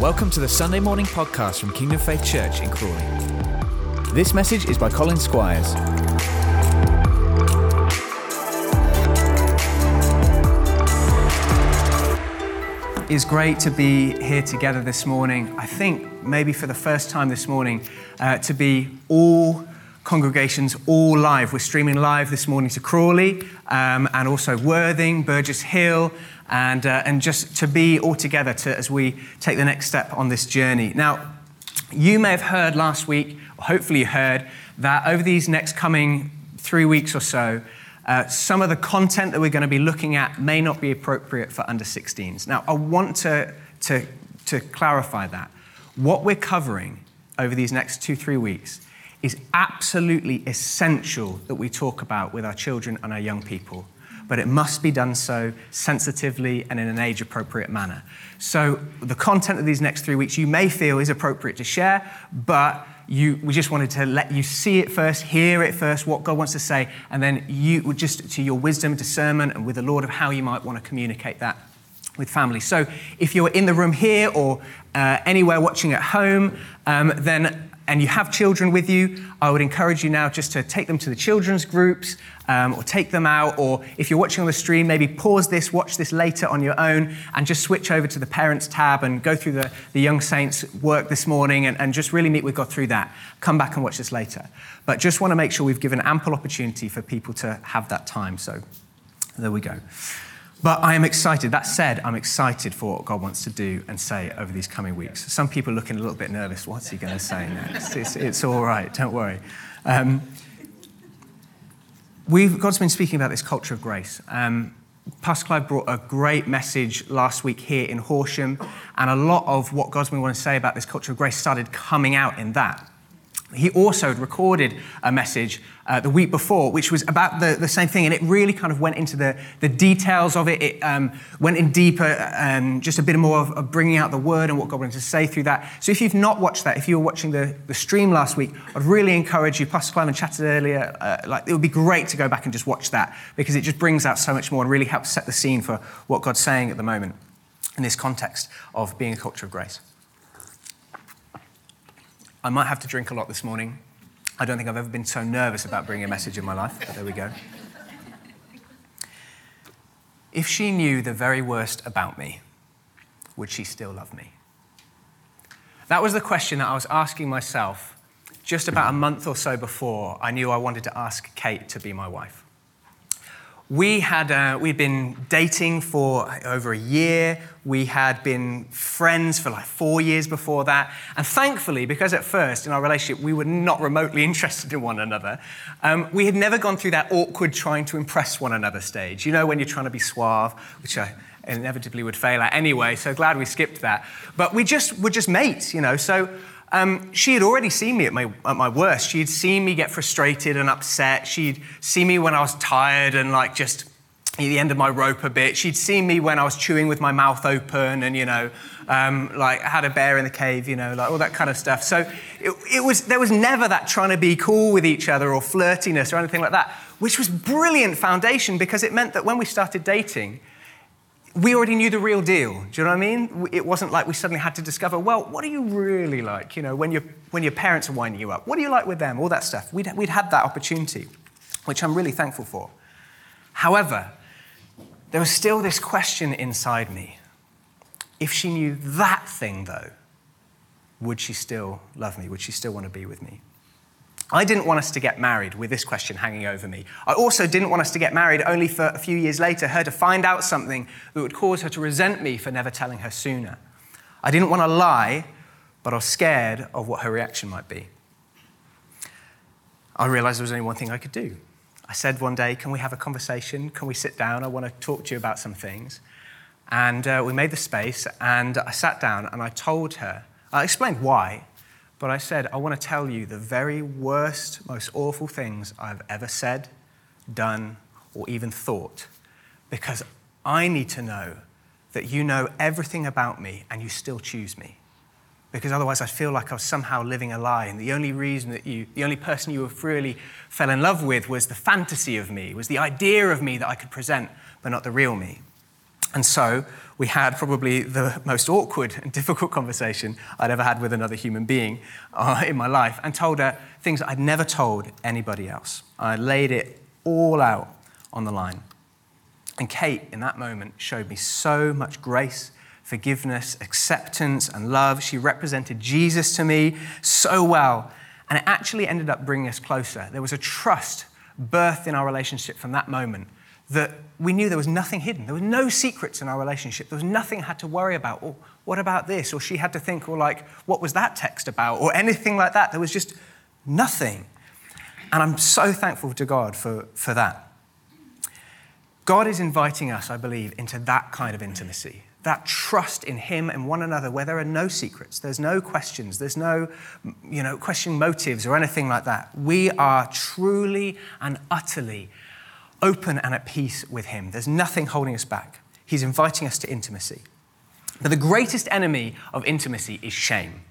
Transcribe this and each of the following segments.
Welcome to the Sunday morning podcast from Kingdom Faith Church in Crawley. This message is by Colin Squires. It's great to be here together this morning. I think maybe for the first time this morning, uh, to be all congregations all live. We're streaming live this morning to Crawley um, and also Worthing, Burgess Hill, and, uh, and just to be all together to, as we take the next step on this journey. Now, you may have heard last week, or hopefully you heard, that over these next coming three weeks or so, uh, some of the content that we're going to be looking at may not be appropriate for under 16s. Now, I want to, to, to clarify that. What we're covering over these next two, three weeks is absolutely essential that we talk about with our children and our young people but it must be done so sensitively and in an age appropriate manner. So, the content of these next three weeks you may feel is appropriate to share, but you, we just wanted to let you see it first, hear it first, what God wants to say, and then you, just to your wisdom, discernment, and with the Lord of how you might want to communicate that with family. So, if you're in the room here or uh, anywhere watching at home, um, then and you have children with you, I would encourage you now just to take them to the children's groups um, or take them out. Or if you're watching on the stream, maybe pause this, watch this later on your own, and just switch over to the parents tab and go through the, the Young Saints work this morning and, and just really meet with God through that. Come back and watch this later. But just want to make sure we've given ample opportunity for people to have that time. So there we go. But I am excited. That said, I'm excited for what God wants to do and say over these coming weeks. Some people are looking a little bit nervous. What's he going to say next? It's, it's all right, don't worry. Um, God's been speaking about this culture of grace. Um, Pastor Clive brought a great message last week here in Horsham, and a lot of what God's been wanting to say about this culture of grace started coming out in that. He also had recorded a message uh, the week before, which was about the, the same thing, and it really kind of went into the, the details of it. It um, went in deeper, um, just a bit more of, of, bringing out the word and what God wanted to say through that. So if you've not watched that, if you were watching the, the stream last week, I'd really encourage you. Pastor Clement chatted earlier, uh, like it would be great to go back and just watch that because it just brings out so much more and really helps set the scene for what God's saying at the moment in this context of being a culture of grace. I might have to drink a lot this morning. I don't think I've ever been so nervous about bringing a message in my life, but there we go. If she knew the very worst about me, would she still love me? That was the question that I was asking myself just about a month or so before I knew I wanted to ask Kate to be my wife. We had uh, we'd been dating for over a year. We had been friends for like four years before that. And thankfully, because at first in our relationship we were not remotely interested in one another, um, we had never gone through that awkward trying to impress one another stage. You know, when you're trying to be suave, which I inevitably would fail at anyway. So glad we skipped that. But we just were just mates, you know. So um, she had already seen me at my, at my worst. She'd seen me get frustrated and upset. She'd seen me when I was tired and like just at the end of my rope a bit. She'd seen me when I was chewing with my mouth open and, you know, um, like had a bear in the cave, you know, like all that kind of stuff. So it, it was, there was never that trying to be cool with each other or flirtiness or anything like that, which was brilliant foundation because it meant that when we started dating, we already knew the real deal. Do you know what I mean? It wasn't like we suddenly had to discover, well, what are you really like? You know, when, you when your parents are winding you up, what do you like with them? All that stuff. We'd, we'd had that opportunity, which I'm really thankful for. However, there was still this question inside me. If she knew that thing, though, would she still love me? Would she still want to be with me? I didn't want us to get married with this question hanging over me. I also didn't want us to get married only for a few years later, her to find out something that would cause her to resent me for never telling her sooner. I didn't want to lie, but I was scared of what her reaction might be. I realized there was only one thing I could do. I said one day, Can we have a conversation? Can we sit down? I want to talk to you about some things. And uh, we made the space, and I sat down and I told her, I explained why, but I said, I want to tell you the very worst, most awful things I've ever said, done, or even thought, because I need to know that you know everything about me and you still choose me. Because otherwise, I feel like I was somehow living a lie. And the only reason that you, the only person you really fell in love with was the fantasy of me, was the idea of me that I could present, but not the real me. And so we had probably the most awkward and difficult conversation I'd ever had with another human being uh, in my life and told her things I'd never told anybody else. I laid it all out on the line. And Kate, in that moment, showed me so much grace, forgiveness, acceptance, and love. She represented Jesus to me so well. And it actually ended up bringing us closer. There was a trust birthed in our relationship from that moment that we knew there was nothing hidden. There were no secrets in our relationship. There was nothing I had to worry about. Or what about this? Or she had to think, or like, what was that text about? Or anything like that. There was just nothing. And I'm so thankful to God for, for that. God is inviting us, I believe, into that kind of intimacy, that trust in Him and one another where there are no secrets, there's no questions, there's no, you know, questioning motives or anything like that. We are truly and utterly open and at peace with Him. There's nothing holding us back. He's inviting us to intimacy. But the greatest enemy of intimacy is shame.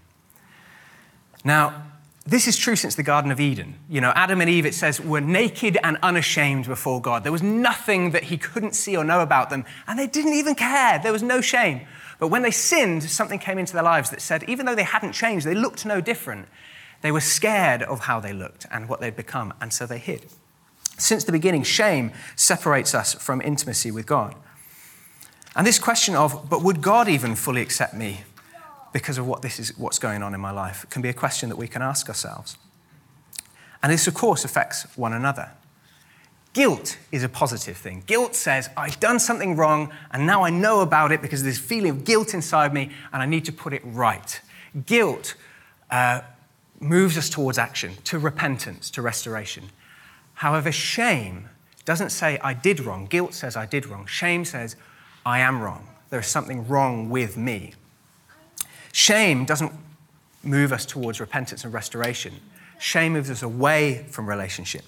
Now, this is true since the Garden of Eden. You know, Adam and Eve, it says, were naked and unashamed before God. There was nothing that he couldn't see or know about them, and they didn't even care. There was no shame. But when they sinned, something came into their lives that said, even though they hadn't changed, they looked no different. They were scared of how they looked and what they'd become, and so they hid. Since the beginning, shame separates us from intimacy with God. And this question of, but would God even fully accept me? because of what this is what's going on in my life? can be a question that we can ask ourselves. And this of course affects one another. Guilt is a positive thing. Guilt says i've done something wrong and now i know about it because there's this feeling of guilt inside me and i need to put it right. Guilt uh, moves us towards action to repentance to restoration however shame doesn't say i did wrong guilt says i did wrong shame says i am wrong there is something wrong with me Shame doesn't move us towards repentance and restoration. Shame moves us away from relationship.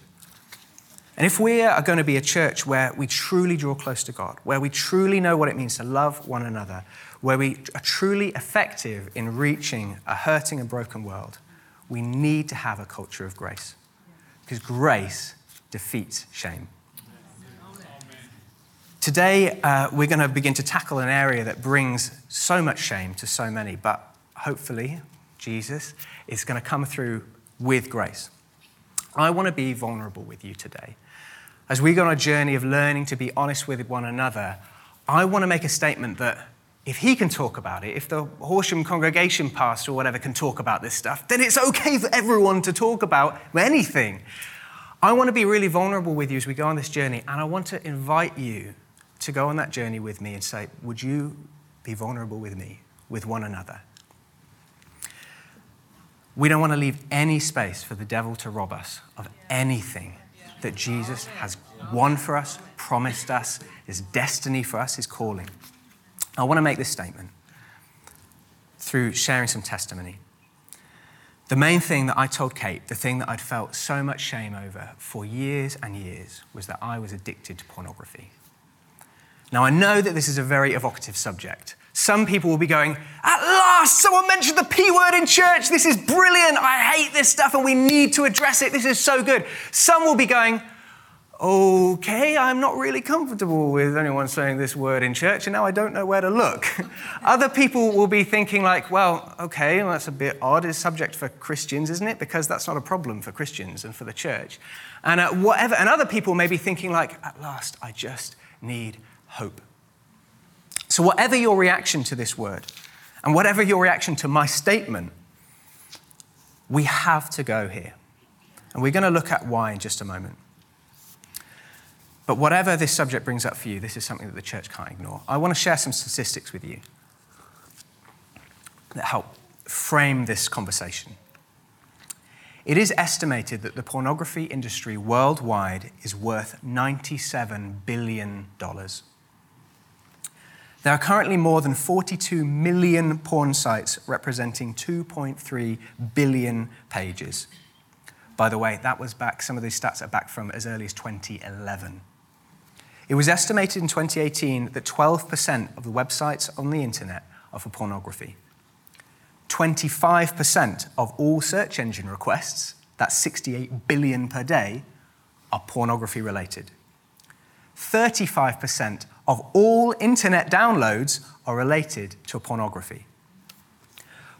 And if we are going to be a church where we truly draw close to God, where we truly know what it means to love one another, where we are truly effective in reaching a hurting and broken world, we need to have a culture of grace. Because grace defeats shame. Today, uh, we're going to begin to tackle an area that brings so much shame to so many, but hopefully, Jesus is going to come through with grace. I want to be vulnerable with you today. As we go on a journey of learning to be honest with one another, I want to make a statement that if he can talk about it, if the Horsham congregation pastor or whatever can talk about this stuff, then it's okay for everyone to talk about anything. I want to be really vulnerable with you as we go on this journey, and I want to invite you to go on that journey with me and say, Would you be vulnerable with me, with one another? We don't want to leave any space for the devil to rob us of anything that Jesus has won for us, promised us, his destiny for us, his calling. I want to make this statement through sharing some testimony. The main thing that I told Kate, the thing that I'd felt so much shame over for years and years, was that I was addicted to pornography. Now, I know that this is a very evocative subject. Some people will be going, At last, someone mentioned the P word in church. This is brilliant. I hate this stuff and we need to address it. This is so good. Some will be going, Okay, I'm not really comfortable with anyone saying this word in church, and now I don't know where to look. Other people will be thinking, like, well, okay, well, that's a bit odd. It's subject for Christians, isn't it? Because that's not a problem for Christians and for the church. And uh, whatever. And other people may be thinking, like, at last, I just need hope. So, whatever your reaction to this word, and whatever your reaction to my statement, we have to go here. And we're going to look at why in just a moment. But whatever this subject brings up for you, this is something that the church can't ignore. I want to share some statistics with you that help frame this conversation. It is estimated that the pornography industry worldwide is worth $97 billion. There are currently more than 42 million porn sites representing 2.3 billion pages. By the way, that was back, some of these stats are back from as early as 2011. It was estimated in 2018 that 12% of the websites on the internet are for pornography. 25% of all search engine requests, that's 68 billion per day, are pornography related. 35% of all internet downloads are related to pornography.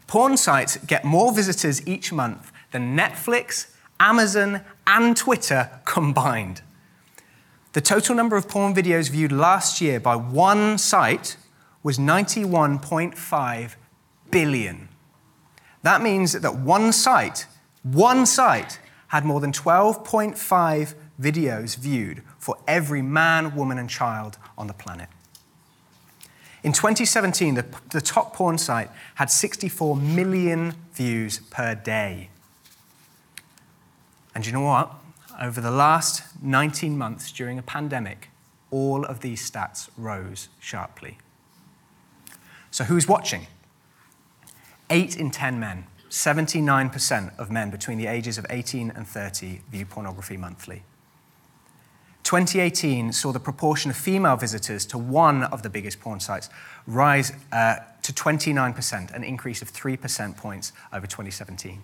Porn sites get more visitors each month than Netflix, Amazon, and Twitter combined. The total number of porn videos viewed last year by one site was 91.5 billion. That means that one site, one site, had more than 12.5 videos viewed for every man, woman, and child on the planet. In 2017, the, the top porn site had 64 million views per day. And you know what? Over the last 19 months during a pandemic, all of these stats rose sharply. So, who's watching? Eight in 10 men, 79% of men between the ages of 18 and 30 view pornography monthly. 2018 saw the proportion of female visitors to one of the biggest porn sites rise uh, to 29%, an increase of 3% points over 2017.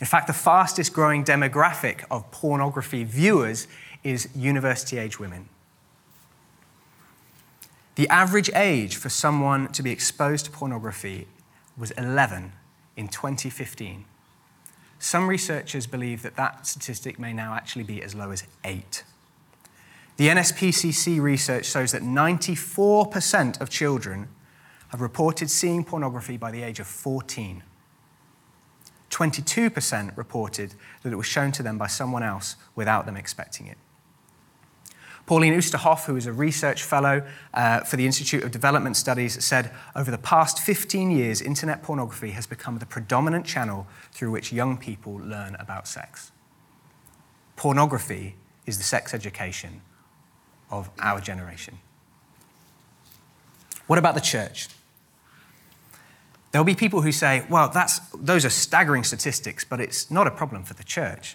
In fact, the fastest growing demographic of pornography viewers is university age women. The average age for someone to be exposed to pornography was 11 in 2015. Some researchers believe that that statistic may now actually be as low as 8. The NSPCC research shows that 94% of children have reported seeing pornography by the age of 14. 22% reported that it was shown to them by someone else without them expecting it. Pauline Oosterhoff, who is a research fellow uh, for the Institute of Development Studies, said over the past 15 years, internet pornography has become the predominant channel through which young people learn about sex. Pornography is the sex education of our generation. What about the church? There'll be people who say, well, that's, those are staggering statistics, but it's not a problem for the church.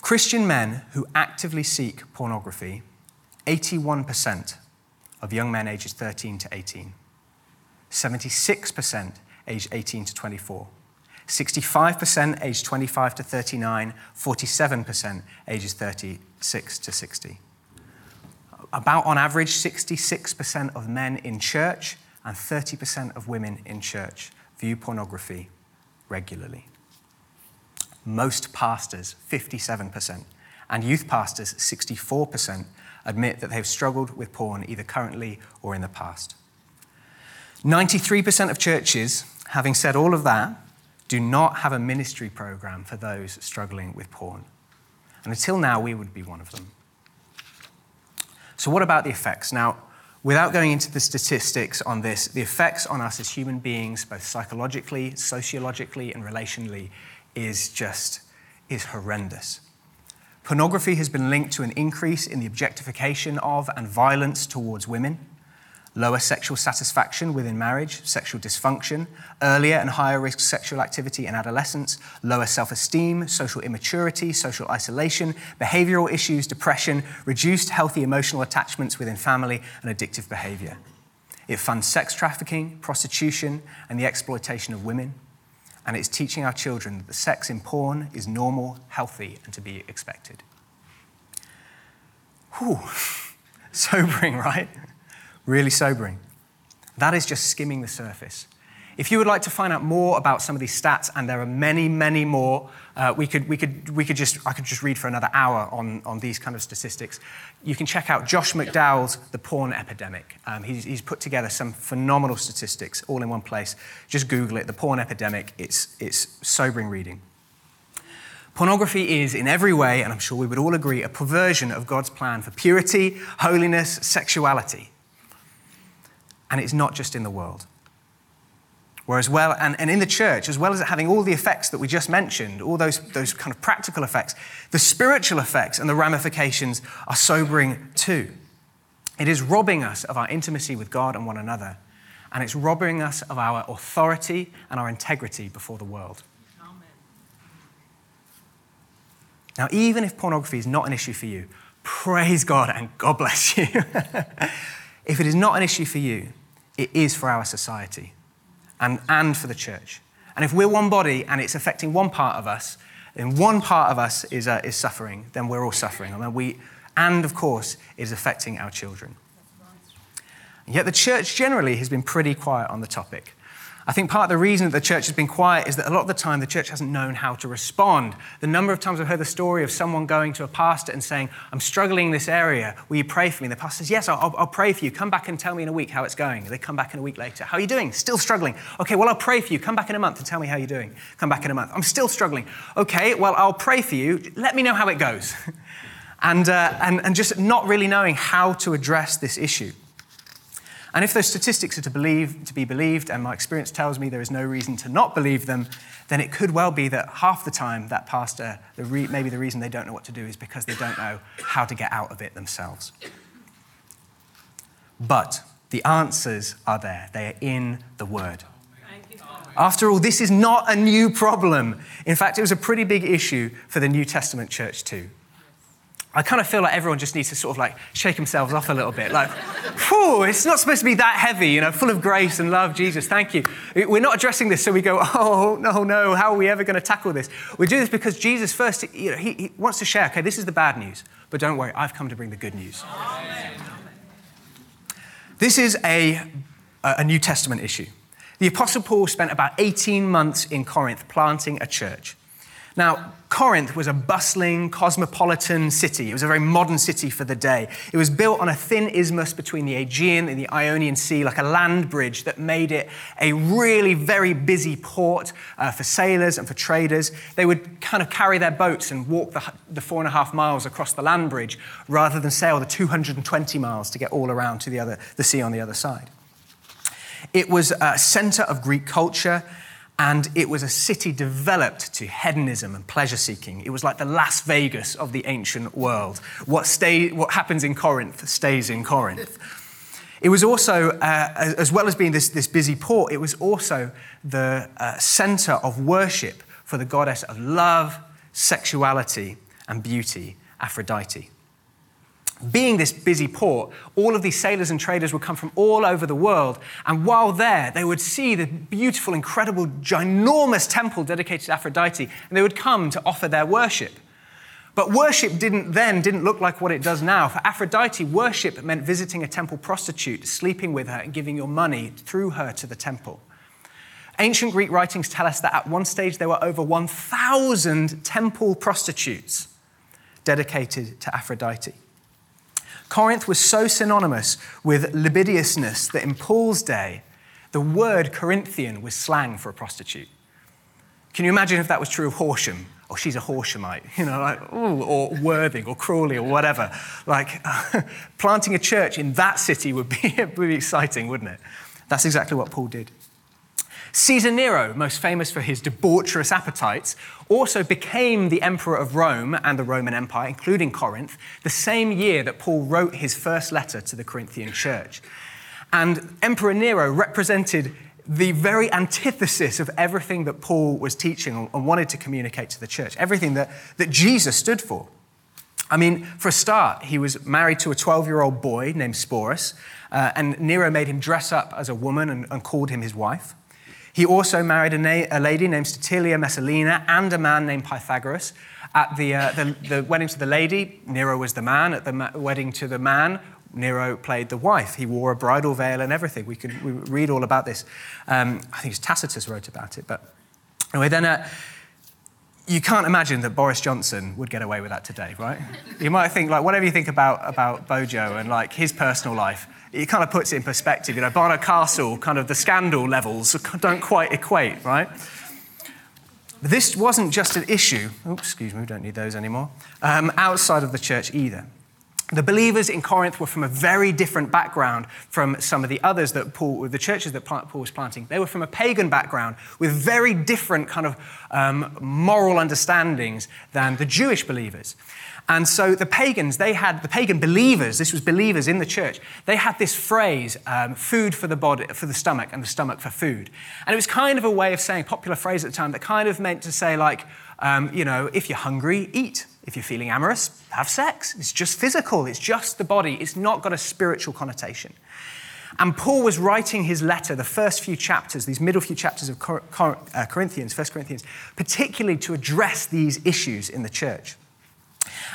Christian men who actively seek pornography, 81% of young men ages 13 to 18, 76% aged 18 to 24, 65% aged 25 to 39, 47% ages 36 to 60. About on average, 66% of men in church and 30% of women in church view pornography regularly. Most pastors, 57%, and youth pastors, 64%, admit that they've struggled with porn either currently or in the past. 93% of churches, having said all of that, do not have a ministry program for those struggling with porn. And until now, we would be one of them. So, what about the effects? Now, without going into the statistics on this, the effects on us as human beings, both psychologically, sociologically, and relationally, is just is horrendous. Pornography has been linked to an increase in the objectification of and violence towards women lower sexual satisfaction within marriage, sexual dysfunction, earlier and higher risk sexual activity in adolescence, lower self esteem, social immaturity, social isolation, behavioral issues, depression, reduced healthy emotional attachments within family, and addictive behavior. It funds sex trafficking, prostitution, and the exploitation of women. And it's teaching our children that the sex in porn is normal, healthy, and to be expected. Whew. Sobering, right? Really sobering. That is just skimming the surface. If you would like to find out more about some of these stats, and there are many, many more, uh, we, could, we, could, we could just, I could just read for another hour on, on these kind of statistics. You can check out Josh McDowell's The Porn Epidemic. Um, he's, he's put together some phenomenal statistics all in one place. Just Google it, The Porn Epidemic. It's, it's sobering reading. Pornography is, in every way, and I'm sure we would all agree, a perversion of God's plan for purity, holiness, sexuality. And it's not just in the world. Whereas, well, and, and in the church, as well as it having all the effects that we just mentioned, all those, those kind of practical effects, the spiritual effects and the ramifications are sobering too. It is robbing us of our intimacy with God and one another, and it's robbing us of our authority and our integrity before the world. Amen. Now, even if pornography is not an issue for you, praise God and God bless you. if it is not an issue for you, it is for our society and, and for the church. And if we're one body and it's affecting one part of us, and one part of us is, uh, is suffering, then we're all suffering. Mean, we, And of course, it is affecting our children. Yet the church generally has been pretty quiet on the topic. I think part of the reason that the church has been quiet is that a lot of the time the church hasn't known how to respond. The number of times I've heard the story of someone going to a pastor and saying, I'm struggling in this area, will you pray for me? And the pastor says, Yes, I'll, I'll, pray for you. Come back and tell me in a week how it's going. They come back in a week later. How are you doing? Still struggling. Okay, well, I'll pray for you. Come back in a month and tell me how you're doing. Come back in a month. I'm still struggling. Okay, well, I'll pray for you. Let me know how it goes. and, uh, and, and just not really knowing how to address this issue. And if those statistics are to, believe, to be believed, and my experience tells me there is no reason to not believe them, then it could well be that half the time that pastor, the re- maybe the reason they don't know what to do is because they don't know how to get out of it themselves. But the answers are there, they are in the Word. After all, this is not a new problem. In fact, it was a pretty big issue for the New Testament church, too. I kind of feel like everyone just needs to sort of like shake themselves off a little bit. Like, whew, it's not supposed to be that heavy, you know, full of grace and love, Jesus, thank you. We're not addressing this so we go, oh, no, no, how are we ever going to tackle this? We do this because Jesus first, you know, he, he wants to share, okay, this is the bad news, but don't worry, I've come to bring the good news. Amen. This is a, a New Testament issue. The Apostle Paul spent about 18 months in Corinth planting a church. Now, Corinth was a bustling, cosmopolitan city. It was a very modern city for the day. It was built on a thin isthmus between the Aegean and the Ionian Sea, like a land bridge that made it a really very busy port uh, for sailors and for traders. They would kind of carry their boats and walk the, the four and a half miles across the land bridge rather than sail the 220 miles to get all around to the, other, the sea on the other side. It was a center of Greek culture and it was a city developed to hedonism and pleasure seeking. It was like the Las Vegas of the ancient world. What, stay, what happens in Corinth stays in Corinth. It was also, uh, as well as being this, this busy port, it was also the uh, center of worship for the goddess of love, sexuality, and beauty, Aphrodite being this busy port, all of these sailors and traders would come from all over the world. And while there, they would see the beautiful, incredible, ginormous temple dedicated to Aphrodite, and they would come to offer their worship. But worship didn't then didn't look like what it does now. For Aphrodite, worship meant visiting a temple prostitute, sleeping with her, and giving your money through her to the temple. Ancient Greek writings tell us that at one stage there were over 1,000 temple prostitutes dedicated to Aphrodite. Corinth was so synonymous with libidinousness that in Paul's day, the word Corinthian was slang for a prostitute. Can you imagine if that was true of Horsham? Oh, she's a Horshamite, you know, like, ooh, or Worthing or Crawley or whatever. Like, planting a church in that city would be, would be exciting, wouldn't it? That's exactly what Paul did. Caesar Nero, most famous for his debaucherous appetites, also became the emperor of Rome and the Roman Empire, including Corinth, the same year that Paul wrote his first letter to the Corinthian church. And Emperor Nero represented the very antithesis of everything that Paul was teaching and wanted to communicate to the church, everything that, that Jesus stood for. I mean, for a start, he was married to a 12 year old boy named Sporus, uh, and Nero made him dress up as a woman and, and called him his wife. He also married a, na- a lady named Statilia Messalina and a man named Pythagoras. At the, uh, the, the, wedding to the lady, Nero was the man. At the ma- wedding to the man, Nero played the wife. He wore a bridal veil and everything. We can we read all about this. Um, I think Tacitus wrote about it. But anyway, then uh, you can't imagine that Boris Johnson would get away with that today, right? you might think, like, whatever you think about, about Bojo and like his personal life, it kind of puts it in perspective. You know, Barnard Castle, kind of the scandal levels don't quite equate, right? This wasn't just an issue, oops, excuse me, we don't need those anymore, um, outside of the church either. The believers in Corinth were from a very different background from some of the others that Paul, the churches that Paul was planting. They were from a pagan background with very different kind of um, moral understandings than the Jewish believers. And so the pagans, they had, the pagan believers, this was believers in the church, they had this phrase, um, food for the body, for the stomach, and the stomach for food. And it was kind of a way of saying, popular phrase at the time, that kind of meant to say, like, um, you know, if you're hungry, eat. If you're feeling amorous, have sex. It's just physical, it's just the body, it's not got a spiritual connotation. And Paul was writing his letter, the first few chapters, these middle few chapters of uh, Corinthians, 1 Corinthians, particularly to address these issues in the church.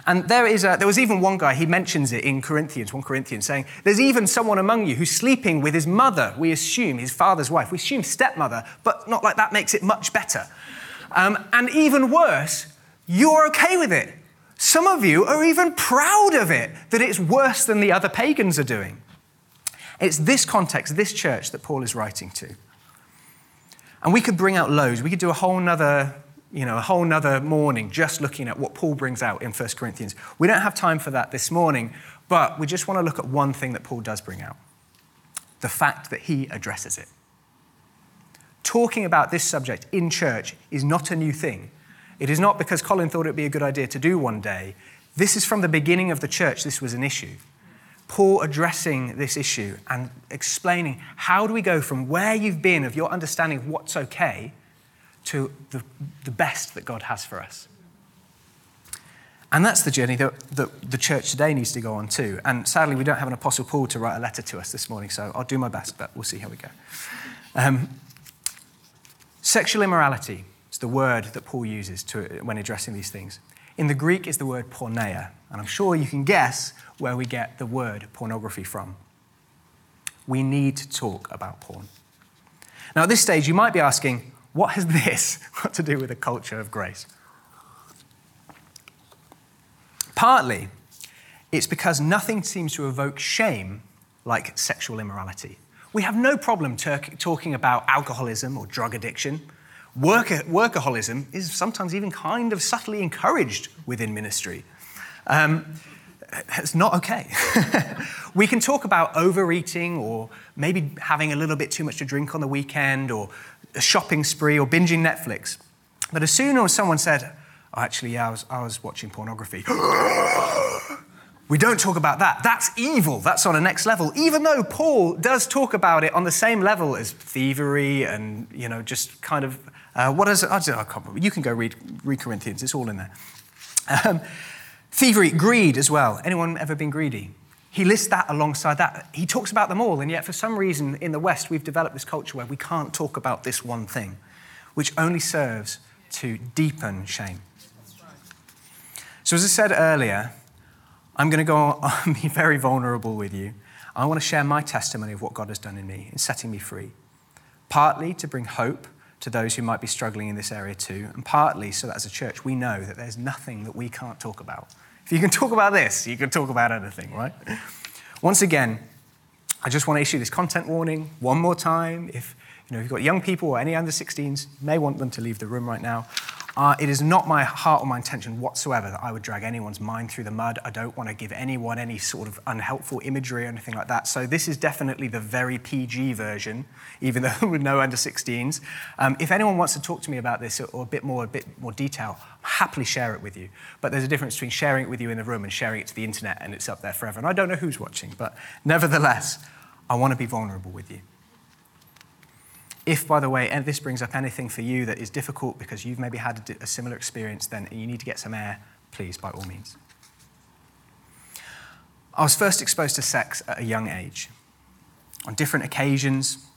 And there, is a, there was even one guy, he mentions it in Corinthians, 1 Corinthians, saying, There's even someone among you who's sleeping with his mother, we assume, his father's wife. We assume stepmother, but not like that makes it much better. Um, and even worse, you're okay with it. Some of you are even proud of it, that it's worse than the other pagans are doing. It's this context, this church that Paul is writing to. And we could bring out loads. We could do a whole nother, you know, a whole nother morning just looking at what Paul brings out in 1 Corinthians. We don't have time for that this morning, but we just want to look at one thing that Paul does bring out the fact that he addresses it. Talking about this subject in church is not a new thing. It is not because Colin thought it would be a good idea to do one day. This is from the beginning of the church, this was an issue. Paul addressing this issue and explaining how do we go from where you've been of your understanding of what's okay to the, the best that God has for us. And that's the journey that, that the church today needs to go on too. And sadly, we don't have an Apostle Paul to write a letter to us this morning, so I'll do my best, but we'll see how we go. Um, sexual immorality is the word that Paul uses to, when addressing these things. In the Greek is the word porneia, and I'm sure you can guess where we get the word pornography from. We need to talk about porn. Now, at this stage, you might be asking, what has this got to do with a culture of grace? Partly, it's because nothing seems to evoke shame like sexual immorality. We have no problem talking about alcoholism or drug addiction. workaholism is sometimes even kind of subtly encouraged within ministry. Um, it's not okay. we can talk about overeating or maybe having a little bit too much to drink on the weekend or a shopping spree or binging Netflix. But as soon as someone said, oh, actually, yeah, I was, I was watching pornography, we don't talk about that. That's evil. That's on a next level. Even though Paul does talk about it on the same level as thievery and, you know, just kind of, uh, what is it? I don't know, you can go read, read Corinthians, it's all in there. Um, Thievery, greed as well. Anyone ever been greedy? He lists that alongside that. He talks about them all, and yet for some reason in the West, we've developed this culture where we can't talk about this one thing, which only serves to deepen shame. So, as I said earlier, I'm going to go and be very vulnerable with you. I want to share my testimony of what God has done in me in setting me free, partly to bring hope to those who might be struggling in this area too, and partly so that as a church we know that there's nothing that we can't talk about. If you can talk about this, you can talk about anything, right? Once again, I just want to issue this content warning one more time. If you know, if you've got young people or any under 16s, may want them to leave the room right now. Uh, it is not my heart or my intention whatsoever that I would drag anyone's mind through the mud. I don't want to give anyone any sort of unhelpful imagery or anything like that. So, this is definitely the very PG version, even though with no under 16s. Um, if anyone wants to talk to me about this or a bit more, a bit more detail, I'll happily share it with you. But there's a difference between sharing it with you in the room and sharing it to the internet and it's up there forever. And I don't know who's watching, but nevertheless, I want to be vulnerable with you. If, by the way, and this brings up anything for you that is difficult because you've maybe had a, a similar experience, then you need to get some air, please, by all means. I was first exposed to sex at a young age. On different occasions,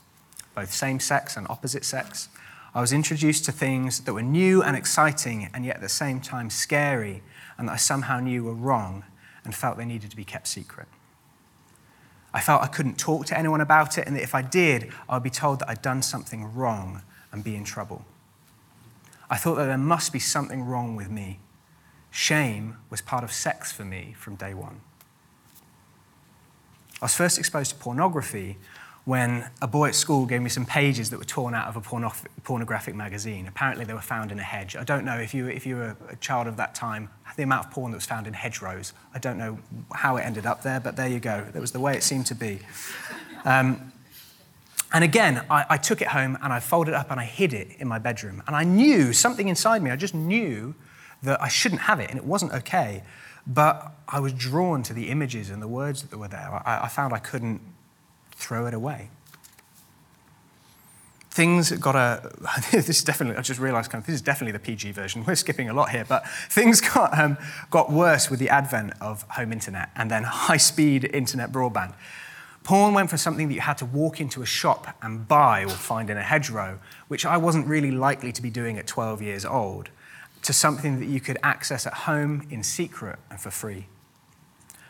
both same sex and opposite sex, I was introduced to things that were new and exciting and yet at the same time scary and that I somehow knew were wrong and felt they needed to be kept secret. I felt I couldn't talk to anyone about it, and that if I did, I would be told that I'd done something wrong and be in trouble. I thought that there must be something wrong with me. Shame was part of sex for me from day one. I was first exposed to pornography when a boy at school gave me some pages that were torn out of a pornographic magazine. Apparently, they were found in a hedge. I don't know if you, if you were a child of that time, the amount of porn that was found in hedgerows. I don't know how it ended up there, but there you go. That was the way it seemed to be. Um, and again, I, I took it home and I folded it up and I hid it in my bedroom. And I knew something inside me, I just knew that I shouldn't have it and it wasn't okay. But I was drawn to the images and the words that were there. I, I found I couldn't throw it away. Things got a, this is definitely, I just realized kind of, this is definitely the PG version. We're skipping a lot here, but things got, um, got worse with the advent of home internet and then high speed internet broadband. Porn went from something that you had to walk into a shop and buy or find in a hedgerow, which I wasn't really likely to be doing at 12 years old, to something that you could access at home in secret and for free.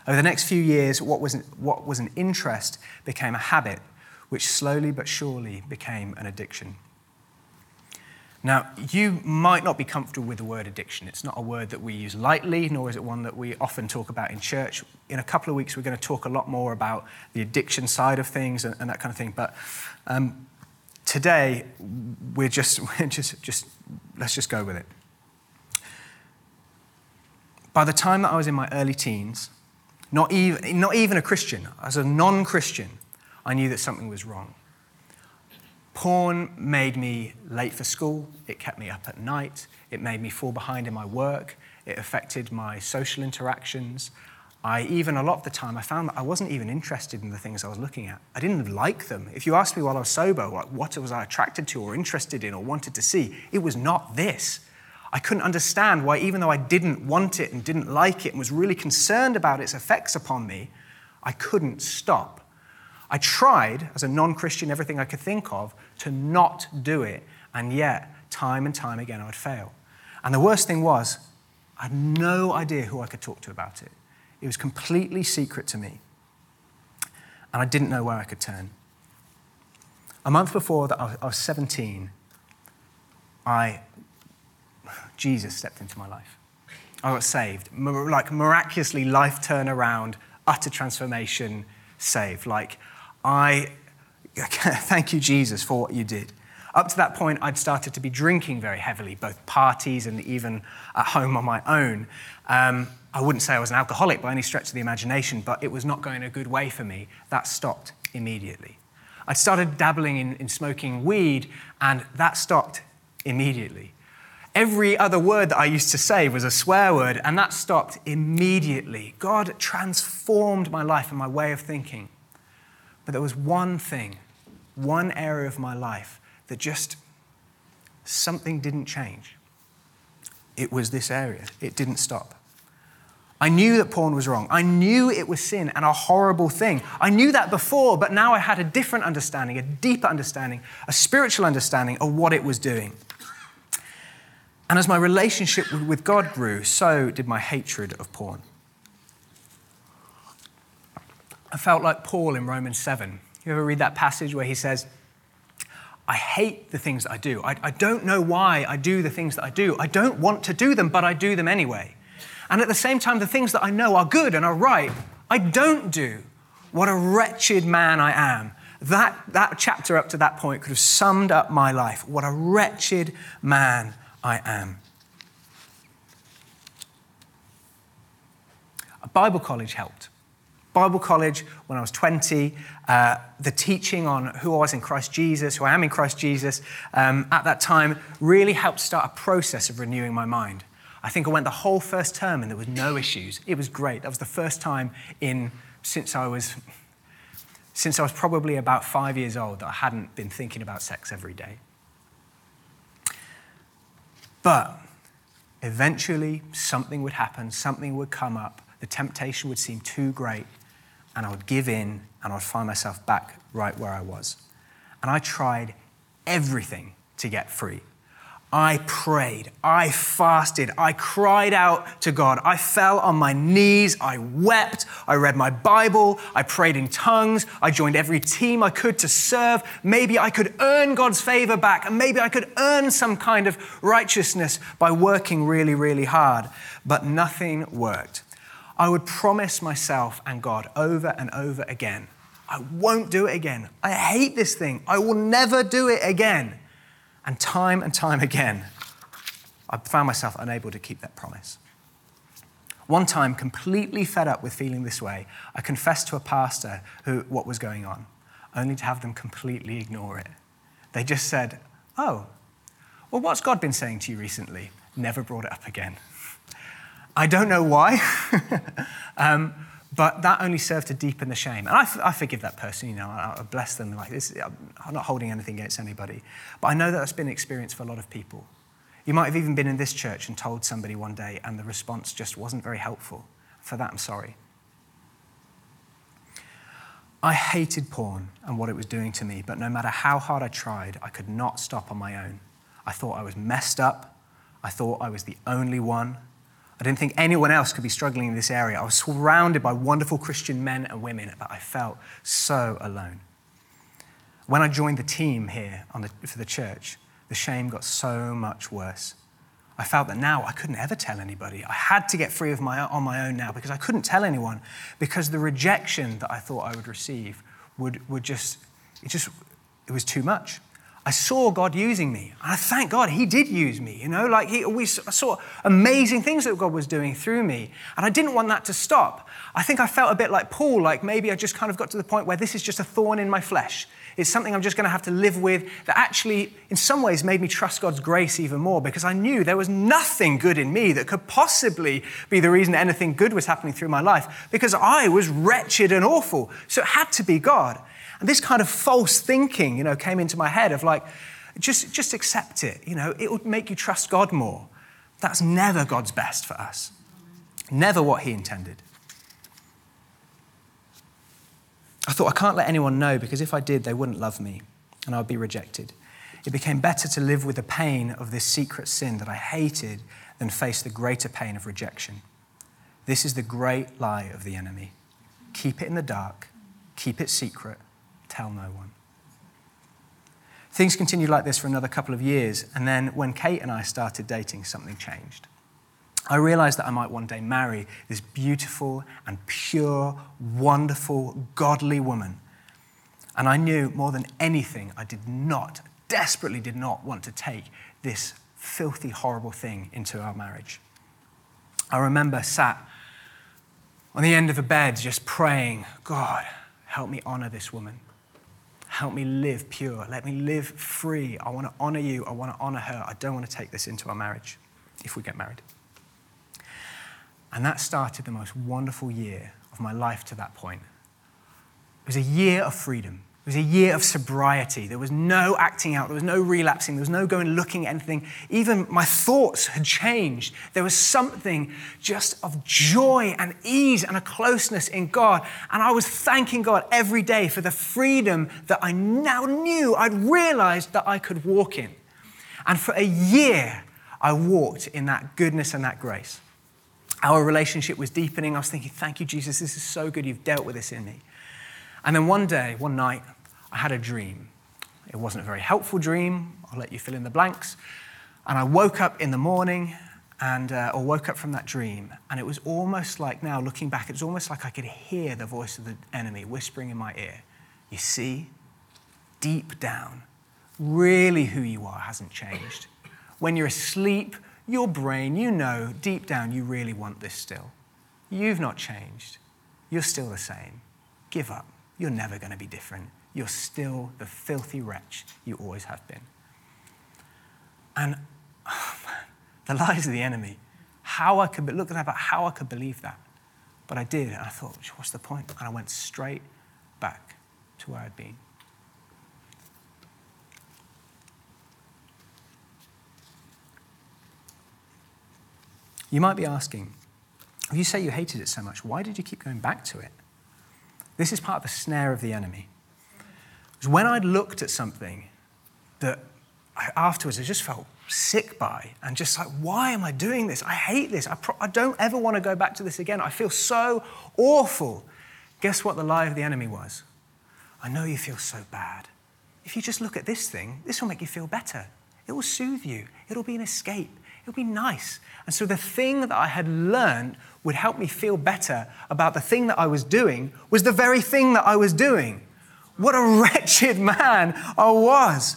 Over the next few years, what was, what was an interest became a habit, which slowly but surely became an addiction. Now, you might not be comfortable with the word addiction. It's not a word that we use lightly, nor is it one that we often talk about in church. In a couple of weeks, we're going to talk a lot more about the addiction side of things and, and that kind of thing. But um, today, we're just, we're just, just, let's just go with it. By the time that I was in my early teens, not even, not even a Christian, as a non Christian, I knew that something was wrong. Porn made me late for school, it kept me up at night, it made me fall behind in my work, it affected my social interactions. I even, a lot of the time, I found that I wasn't even interested in the things I was looking at. I didn't like them. If you asked me while I was sober, like, what was I attracted to or interested in or wanted to see, it was not this. I couldn't understand why, even though I didn't want it and didn't like it and was really concerned about its effects upon me, I couldn't stop. I tried, as a non Christian, everything I could think of to not do it, and yet, time and time again, I would fail. And the worst thing was, I had no idea who I could talk to about it. It was completely secret to me, and I didn't know where I could turn. A month before that, I was 17, I Jesus stepped into my life. I got saved. Like miraculously, life turnaround, utter transformation, saved. Like, I thank you, Jesus, for what you did. Up to that point, I'd started to be drinking very heavily, both parties and even at home on my own. Um, I wouldn't say I was an alcoholic by any stretch of the imagination, but it was not going a good way for me. That stopped immediately. I'd started dabbling in, in smoking weed, and that stopped immediately. Every other word that I used to say was a swear word, and that stopped immediately. God transformed my life and my way of thinking. But there was one thing, one area of my life that just something didn't change. It was this area, it didn't stop. I knew that porn was wrong. I knew it was sin and a horrible thing. I knew that before, but now I had a different understanding, a deeper understanding, a spiritual understanding of what it was doing. And as my relationship with God grew, so did my hatred of porn. I felt like Paul in Romans 7. You ever read that passage where he says, I hate the things that I do. I, I, don't know why I do the things that I do. I don't want to do them, but I do them anyway. And at the same time, the things that I know are good and are right, I don't do. What a wretched man I am. That, that chapter up to that point could have summed up my life. What a wretched man I am. A Bible college helped. Bible college when I was 20, uh, the teaching on who I was in Christ Jesus, who I am in Christ Jesus, um, at that time really helped start a process of renewing my mind. I think I went the whole first term and there was no issues. It was great. That was the first time in since I was since I was probably about five years old that I hadn't been thinking about sex every day. But eventually, something would happen, something would come up, the temptation would seem too great, and I would give in and I'd find myself back right where I was. And I tried everything to get free. I prayed, I fasted, I cried out to God. I fell on my knees, I wept, I read my Bible, I prayed in tongues, I joined every team I could to serve. Maybe I could earn God's favor back, and maybe I could earn some kind of righteousness by working really, really hard. But nothing worked. I would promise myself and God over and over again I won't do it again. I hate this thing. I will never do it again. And time and time again, I found myself unable to keep that promise. One time, completely fed up with feeling this way, I confessed to a pastor who, what was going on, only to have them completely ignore it. They just said, Oh, well, what's God been saying to you recently? Never brought it up again. I don't know why, um, but that only served to deepen the shame. And I, I forgive that person, you know, I, I bless them. Like this, I'm not holding anything against anybody. But I know that that's been an experience for a lot of people. You might have even been in this church and told somebody one day, and the response just wasn't very helpful. For that, I'm sorry. I hated porn and what it was doing to me, but no matter how hard I tried, I could not stop on my own. I thought I was messed up. I thought I was the only one. I didn't think anyone else could be struggling in this area. I was surrounded by wonderful Christian men and women, but I felt so alone. When I joined the team here the, for the church, the shame got so much worse. I felt that now I couldn't ever tell anybody. I had to get free of my, on my own now because I couldn't tell anyone because the rejection that I thought I would receive would, would just, it just, it was too much. I saw God using me. I thank God He did use me. You know, like He always saw amazing things that God was doing through me. And I didn't want that to stop. I think I felt a bit like Paul, like maybe I just kind of got to the point where this is just a thorn in my flesh. It's something I'm just going to have to live with that actually, in some ways, made me trust God's grace even more because I knew there was nothing good in me that could possibly be the reason anything good was happening through my life because I was wretched and awful. So it had to be God. And this kind of false thinking, you know, came into my head of like, just, just accept it. You know, it would make you trust God more. That's never God's best for us. Never what He intended. I thought, I can't let anyone know because if I did, they wouldn't love me and I would be rejected. It became better to live with the pain of this secret sin that I hated than face the greater pain of rejection. This is the great lie of the enemy. Keep it in the dark, keep it secret, tell no one. Things continued like this for another couple of years, and then when Kate and I started dating, something changed. I realized that I might one day marry this beautiful and pure, wonderful, godly woman. And I knew more than anything, I did not, desperately did not want to take this filthy, horrible thing into our marriage. I remember sat on the end of a bed just praying, God, help me honor this woman. Help me live pure. Let me live free. I want to honor you. I want to honor her. I don't want to take this into our marriage if we get married. And that started the most wonderful year of my life to that point. It was a year of freedom. Was a year of sobriety. There was no acting out. There was no relapsing. There was no going looking at anything. Even my thoughts had changed. There was something just of joy and ease and a closeness in God. And I was thanking God every day for the freedom that I now knew, I'd realized that I could walk in. And for a year, I walked in that goodness and that grace. Our relationship was deepening. I was thinking, thank you, Jesus. This is so good. You've dealt with this in me. And then one day, one night, I had a dream. It wasn't a very helpful dream. I'll let you fill in the blanks. And I woke up in the morning and uh, or woke up from that dream and it was almost like now looking back it was almost like i could hear the voice of the enemy whispering in my ear you see deep down really who you are hasn't changed when you're asleep your brain you know deep down you really want this still you've not changed you're still the same give up you're never going to be different. You're still the filthy wretch you always have been. And oh man, the lies of the enemy. How I could look at that, how I could believe that. But I did, and I thought, what's the point? And I went straight back to where I'd been. You might be asking, if you say you hated it so much, why did you keep going back to it? This is part of the snare of the enemy. Because when I'd looked at something that I, afterwards I just felt sick by and just like, why am I doing this? I hate this. I, pro- I don't ever want to go back to this again. I feel so awful. Guess what the lie of the enemy was? I know you feel so bad. If you just look at this thing, this will make you feel better. It will soothe you, it'll be an escape, it'll be nice. And so the thing that I had learned would help me feel better about the thing that I was doing was the very thing that I was doing. What a wretched man I was.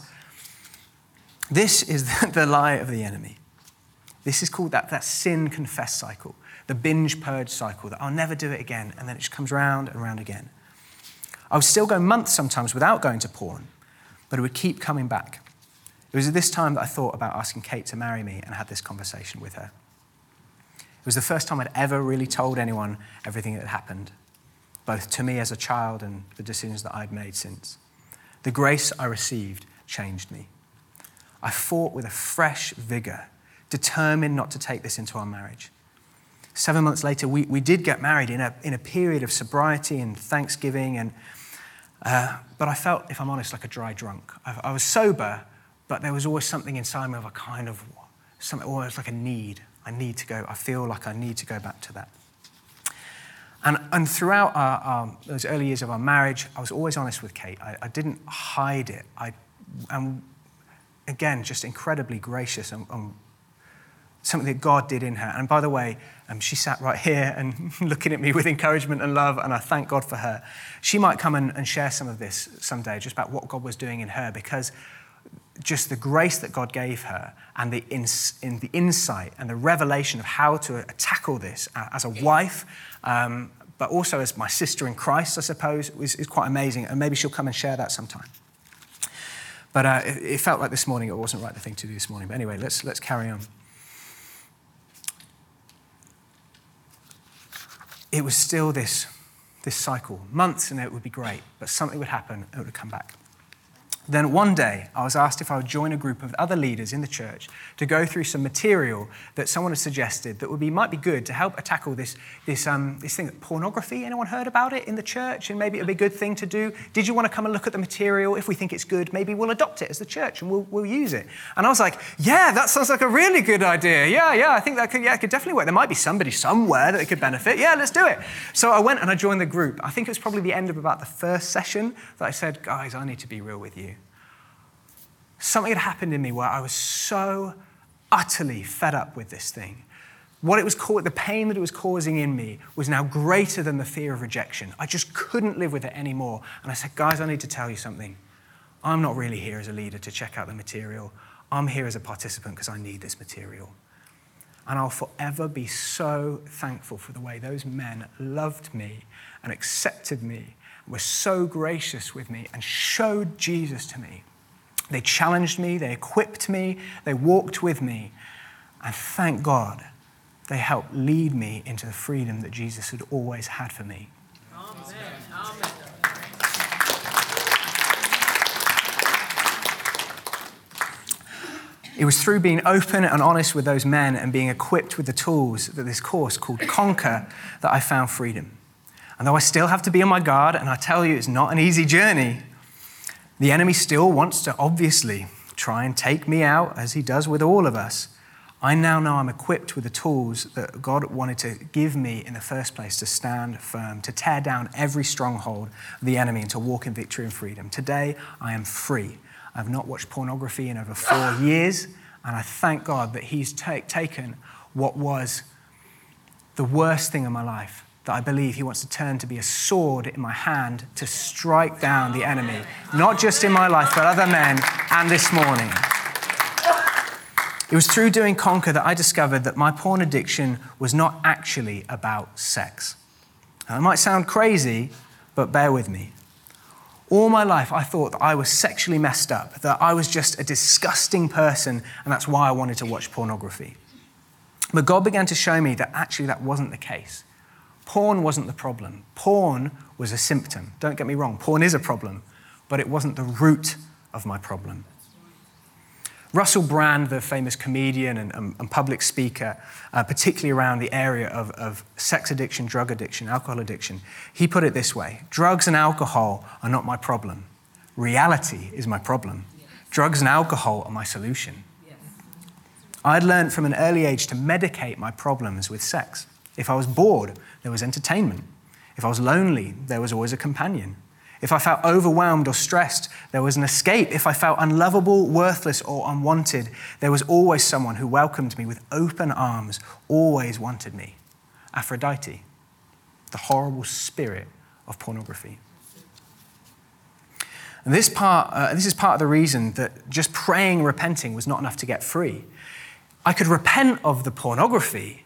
This is the lie of the enemy. This is called that, that sin confess cycle, the binge purge cycle, that I'll never do it again. And then it just comes round and round again. I would still go months sometimes without going to porn, but it would keep coming back. It was at this time that I thought about asking Kate to marry me and had this conversation with her. It was the first time I'd ever really told anyone everything that had happened, both to me as a child and the decisions that I'd made since. The grace I received changed me. I fought with a fresh vigor, determined not to take this into our marriage. Seven months later, we, we did get married in a, in a period of sobriety and thanksgiving, and, uh, but I felt, if I'm honest, like a dry drunk. I, I was sober, but there was always something inside me of a kind of something almost like a need. I need to go. I feel like I need to go back to that. And, and throughout our, our, those early years of our marriage, I was always honest with Kate. I, I didn't hide it. I, and again, just incredibly gracious and, and, something that God did in her. And by the way, um, she sat right here and looking at me with encouragement and love, and I thank God for her. She might come and, and share some of this someday, just about what God was doing in her, because just the grace that God gave her and the, ins- in the insight and the revelation of how to tackle this as a wife, um, but also as my sister in Christ, I suppose, is, is, quite amazing. And maybe she'll come and share that sometime. But uh, it, it, felt like this morning it wasn't right the thing to do this morning. But anyway, let's, let's carry on. It was still this, this cycle. Months and it would be great, but something would happen and it would come back. Then one day, I was asked if I would join a group of other leaders in the church to go through some material that someone had suggested that would be might be good to help tackle this this um, this thing pornography. Anyone heard about it in the church? And maybe it'd be a good thing to do. Did you want to come and look at the material? If we think it's good, maybe we'll adopt it as the church and we'll, we'll use it. And I was like, yeah, that sounds like a really good idea. Yeah, yeah, I think that could yeah, it could definitely work. There might be somebody somewhere that it could benefit. Yeah, let's do it. So I went and I joined the group. I think it was probably the end of about the first session that I said, guys, I need to be real with you something had happened in me where I was so utterly fed up with this thing. What it was called, the pain that it was causing in me was now greater than the fear of rejection. I just couldn't live with it anymore. And I said, guys, I need to tell you something. I'm not really here as a leader to check out the material. I'm here as a participant because I need this material. And I'll forever be so thankful for the way those men loved me and accepted me, were so gracious with me, and showed Jesus to me. They challenged me, they equipped me, they walked with me. And thank God they helped lead me into the freedom that Jesus had always had for me. Amen. It was through being open and honest with those men and being equipped with the tools that this course called Conquer that I found freedom. And though I still have to be on my guard, and I tell you it's not an easy journey, the enemy still wants to obviously try and take me out, as he does with all of us. I now know I'm equipped with the tools that God wanted to give me in the first place to stand firm, to tear down every stronghold of the enemy, and to walk in victory and freedom. Today, I am free. I've not watched pornography in over four years, and I thank God that He's taken what was the worst thing in my life that I believe he wants to turn to be a sword in my hand to strike down the enemy, not just in my life, but other men and this morning. It was through doing Conquer that I discovered that my porn addiction was not actually about sex. Now, it might sound crazy, but bear with me. All my life, I thought that I was sexually messed up, that I was just a disgusting person, and that's why I wanted to watch pornography. But God began to show me that actually that wasn't the case. Porn wasn't the problem. Porn was a symptom. Don't get me wrong, porn is a problem, but it wasn't the root of my problem. Russell Brand, the famous comedian and, and, and public speaker, uh, particularly around the area of, of sex addiction, drug addiction, alcohol addiction, he put it this way Drugs and alcohol are not my problem. Reality is my problem. Drugs and alcohol are my solution. I'd learned from an early age to medicate my problems with sex. If I was bored, there was entertainment. If I was lonely, there was always a companion. If I felt overwhelmed or stressed, there was an escape. If I felt unlovable, worthless, or unwanted, there was always someone who welcomed me with open arms, always wanted me. Aphrodite, the horrible spirit of pornography. And this, part, uh, this is part of the reason that just praying repenting was not enough to get free. I could repent of the pornography,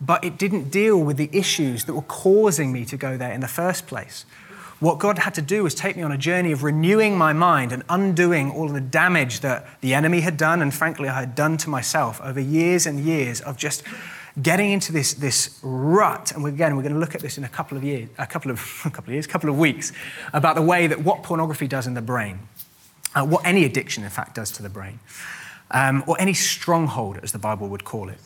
but it didn't deal with the issues that were causing me to go there in the first place. What God had to do was take me on a journey of renewing my mind and undoing all the damage that the enemy had done, and frankly, I had done to myself over years and years of just getting into this, this rut. And again, we're going to look at this in a couple of years, a couple of, a couple of years, a couple of weeks, about the way that what pornography does in the brain, uh, what any addiction, in fact, does to the brain, um, or any stronghold, as the Bible would call it.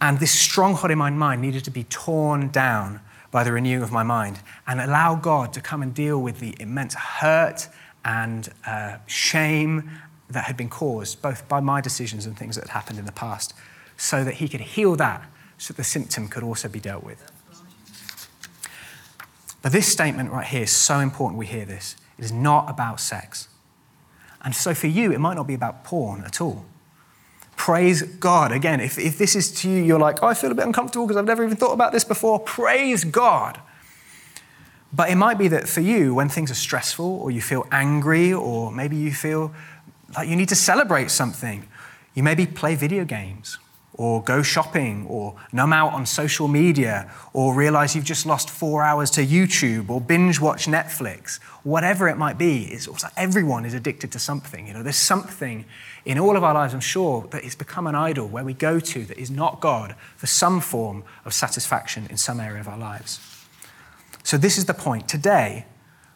And this stronghold in my mind needed to be torn down by the renewing of my mind and allow God to come and deal with the immense hurt and uh, shame that had been caused both by my decisions and things that had happened in the past so that he could heal that, so the symptom could also be dealt with. But this statement right here is so important we hear this. It is not about sex. And so for you, it might not be about porn at all. Praise God. Again, if, if this is to you, you're like, oh, I feel a bit uncomfortable because I've never even thought about this before. Praise God. But it might be that for you, when things are stressful or you feel angry or maybe you feel like you need to celebrate something, you maybe play video games or go shopping or numb out on social media or realize you've just lost four hours to YouTube or binge watch Netflix, whatever it might be. It's also, everyone is addicted to something. You know, there's something in all of our lives, I'm sure, that has become an idol where we go to that is not God for some form of satisfaction in some area of our lives. So this is the point. Today,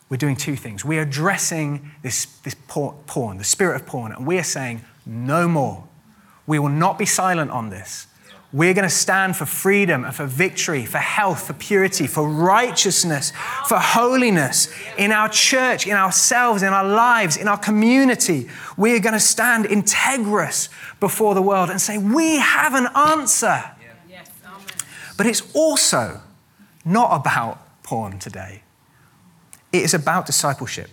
we're doing two things. We are addressing this, this porn, the spirit of porn, and we are saying, no more. We will not be silent on this. We're going to stand for freedom and for victory, for health, for purity, for righteousness, for holiness in our church, in ourselves, in our lives, in our community. We are going to stand integrous before the world and say, We have an answer. Yes, But it's also not about porn today, it is about discipleship.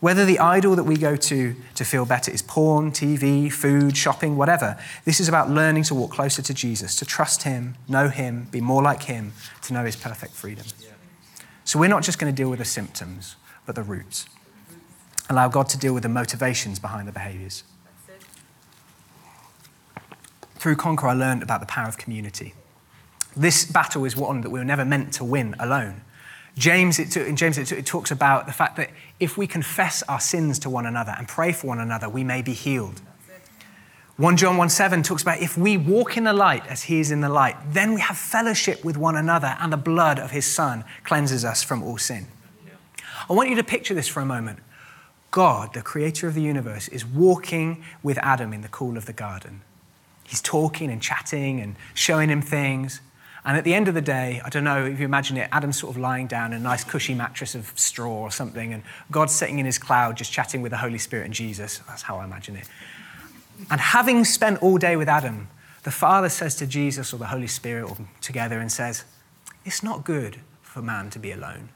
Whether the idol that we go to to feel better is porn, TV, food, shopping, whatever, this is about learning to walk closer to Jesus, to trust Him, know Him, be more like Him, to know His perfect freedom. So we're not just going to deal with the symptoms, but the roots. Allow God to deal with the motivations behind the behaviors. Through Conquer, I learned about the power of community. This battle is one that we were never meant to win alone. James, it, in James, it, it talks about the fact that if we confess our sins to one another and pray for one another, we may be healed. 1 John 1 7 talks about if we walk in the light as he is in the light, then we have fellowship with one another, and the blood of his son cleanses us from all sin. I want you to picture this for a moment. God, the creator of the universe, is walking with Adam in the cool of the garden. He's talking and chatting and showing him things. And at the end of the day, I don't know if you imagine it, Adam's sort of lying down in a nice cushy mattress of straw or something, and God's sitting in his cloud just chatting with the Holy Spirit and Jesus. That's how I imagine it. And having spent all day with Adam, the Father says to Jesus or the Holy Spirit or together and says, It's not good for man to be alone.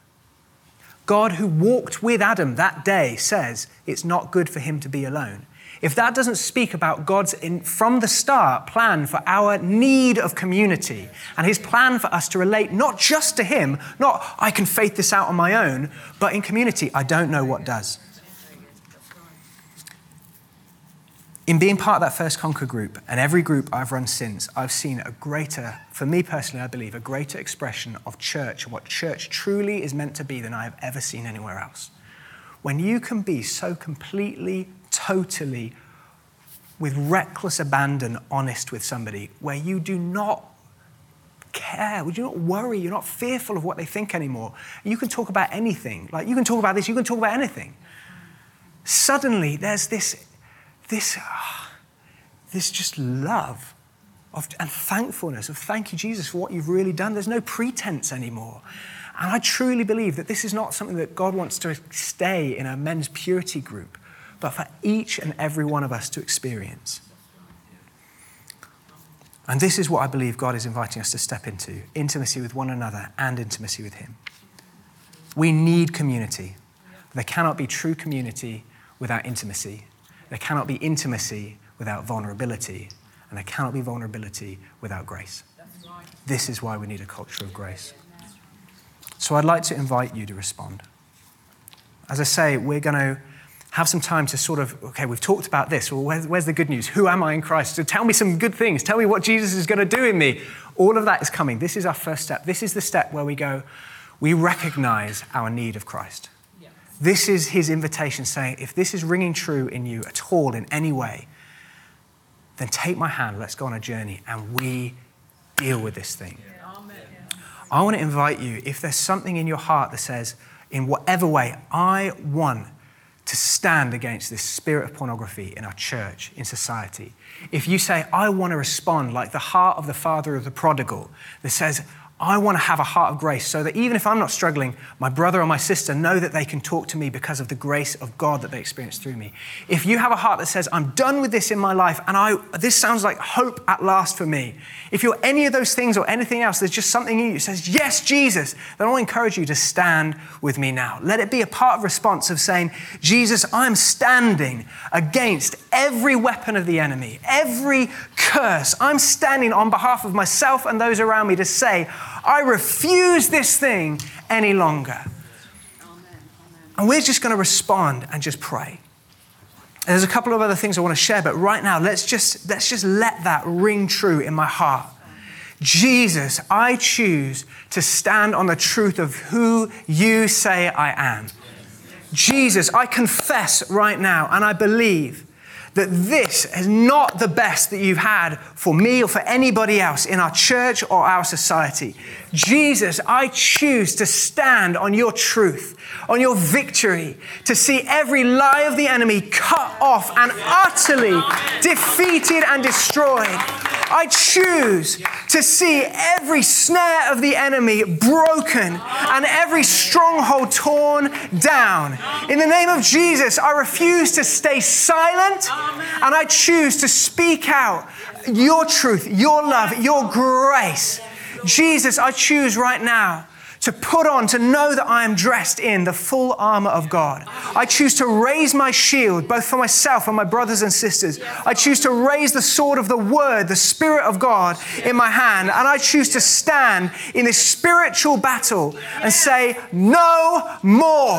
God, who walked with Adam that day, says it's not good for him to be alone. If that doesn't speak about God's, in, from the start, plan for our need of community and his plan for us to relate not just to him, not I can faith this out on my own, but in community, I don't know what does. In being part of that first Conquer group and every group I've run since, I've seen a greater, for me personally, I believe, a greater expression of church, and what church truly is meant to be than I have ever seen anywhere else. When you can be so completely totally, with reckless abandon, honest with somebody, where you do not care, you not worry, you're not fearful of what they think anymore. You can talk about anything. Like you can talk about this, you can talk about anything. Suddenly, there's this, this, uh, this just love of, and thankfulness of thank you, Jesus, for what you've really done. There's no pretense anymore. And I truly believe that this is not something that God wants to stay in a men's purity group but for each and every one of us to experience. And this is what I believe God is inviting us to step into intimacy with one another and intimacy with Him. We need community. There cannot be true community without intimacy. There cannot be intimacy without vulnerability. And there cannot be vulnerability without grace. This is why we need a culture of grace. So I'd like to invite you to respond. As I say, we're going to have some time to sort of, okay, we've talked about this. Well, where's, where's the good news? Who am I in Christ? So tell me some good things. Tell me what Jesus is going to do in me. All of that is coming. This is our first step. This is the step where we go, we recognize our need of Christ. This is his invitation saying, if this is ringing true in you at all, in any way, then take my hand, let's go on a journey, and we deal with this thing. I want to invite you, if there's something in your heart that says, in whatever way, I want to stand against this spirit of pornography in our church, in society. If you say, I want to respond like the heart of the father of the prodigal that says, I want to have a heart of grace so that even if I'm not struggling, my brother or my sister know that they can talk to me because of the grace of God that they experience through me. If you have a heart that says, I'm done with this in my life and I, this sounds like hope at last for me, if you're any of those things or anything else, there's just something in you that says, Yes, Jesus, then I'll encourage you to stand with me now. Let it be a part of response of saying, Jesus, I'm standing against every weapon of the enemy, every curse. I'm standing on behalf of myself and those around me to say, I refuse this thing any longer. And we're just going to respond and just pray. There's a couple of other things I want to share, but right now, let's just, let's just let that ring true in my heart. Jesus, I choose to stand on the truth of who you say I am. Jesus, I confess right now, and I believe that this is not the best that you've had for me or for anybody else in our church or our society. Jesus, I choose to stand on your truth, on your victory, to see every lie of the enemy cut off and utterly defeated and destroyed. I choose to see every snare of the enemy broken and every stronghold torn down. In the name of Jesus, I refuse to stay silent and I choose to speak out your truth, your love, your grace. Jesus, I choose right now to put on, to know that I am dressed in the full armor of God. I choose to raise my shield, both for myself and my brothers and sisters. I choose to raise the sword of the word, the Spirit of God, in my hand. And I choose to stand in this spiritual battle and say, No more.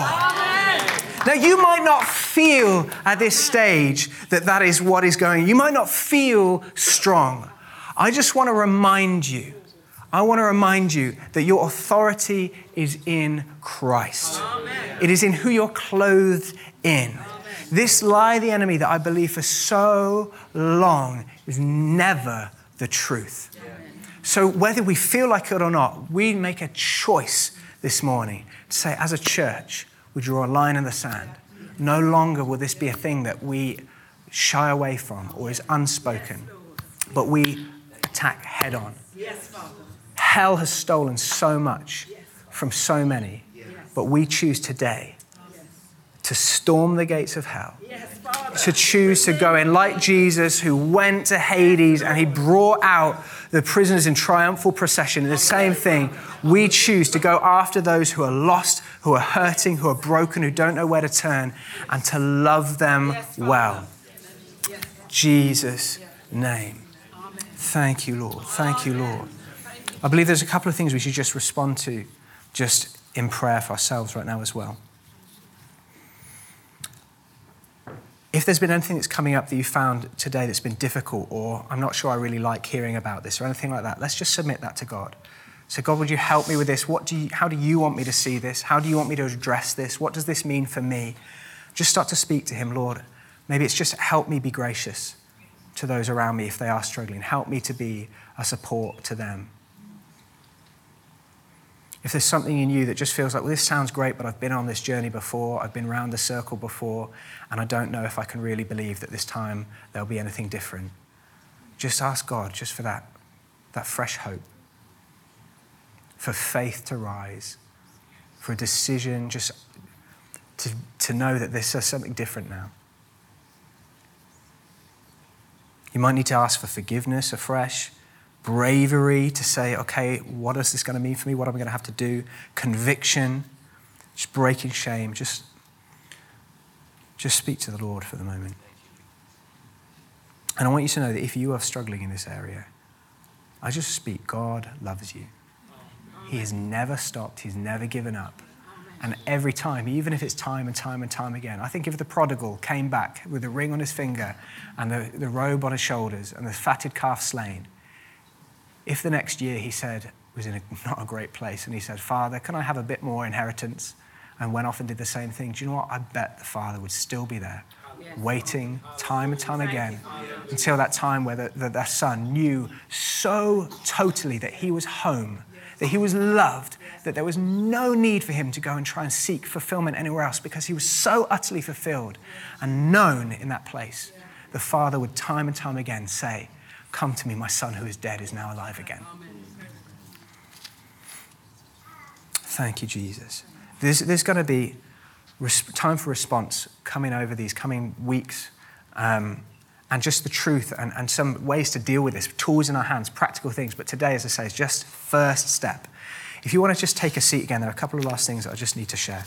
Now, you might not feel at this stage that that is what is going. You might not feel strong. I just want to remind you I want to remind you that your authority is in Christ. Amen. It is in who you're clothed in. Amen. This lie, the enemy, that I believe for so long is never the truth. Amen. So, whether we feel like it or not, we make a choice this morning to say, as a church, we draw a line in the sand. No longer will this be a thing that we shy away from or is unspoken, but we attack head on. Yes, Father. Hell has stolen so much from so many, but we choose today to storm the gates of hell, to choose to go in like Jesus, who went to Hades and he brought out the prisoners in triumphal procession. The same thing, we choose to go after those who are lost, who are hurting, who are broken, who don't know where to turn, and to love them well. Jesus' name. Thank you, Lord. Thank you, Lord. I believe there's a couple of things we should just respond to just in prayer for ourselves right now as well. If there's been anything that's coming up that you found today that's been difficult, or I'm not sure I really like hearing about this, or anything like that, let's just submit that to God. So, God, would you help me with this? What do you, how do you want me to see this? How do you want me to address this? What does this mean for me? Just start to speak to Him, Lord. Maybe it's just help me be gracious to those around me if they are struggling. Help me to be a support to them if there's something in you that just feels like, well, this sounds great, but I've been on this journey before, I've been around the circle before, and I don't know if I can really believe that this time there'll be anything different, just ask God just for that, that fresh hope, for faith to rise, for a decision just to, to know that this is something different now. You might need to ask for forgiveness afresh bravery to say, okay, what is this going to mean for me? What am I going to have to do? Conviction, just breaking shame. Just, just speak to the Lord for the moment. And I want you to know that if you are struggling in this area, I just speak, God loves you. He has never stopped, He's never given up. And every time, even if it's time and time and time again, I think if the prodigal came back with a ring on his finger and the, the robe on his shoulders and the fatted calf slain, if the next year he said, was in a, not a great place, and he said, Father, can I have a bit more inheritance? And went off and did the same thing. Do you know what? I bet the father would still be there, waiting time and time again until that time where the, the, the son knew so totally that he was home, that he was loved, that there was no need for him to go and try and seek fulfillment anywhere else because he was so utterly fulfilled and known in that place. The father would time and time again say, Come to me, my son who is dead is now alive again. Thank you, Jesus. There's, there's going to be time for response coming over these coming weeks. Um, and just the truth and, and some ways to deal with this, tools in our hands, practical things. But today, as I say, is just first step. If you want to just take a seat again, there are a couple of last things that I just need to share.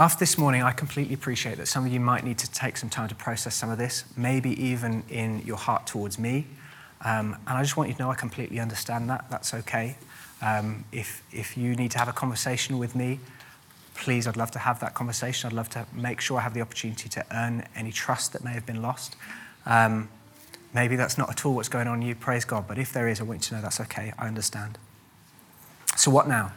After this morning, I completely appreciate that some of you might need to take some time to process some of this, maybe even in your heart towards me. Um, and I just want you to know I completely understand that. That's okay. Um, if, if you need to have a conversation with me, please, I'd love to have that conversation. I'd love to make sure I have the opportunity to earn any trust that may have been lost. Um, maybe that's not at all what's going on in you, praise God. But if there is, I want you to know that's okay. I understand. So, what now?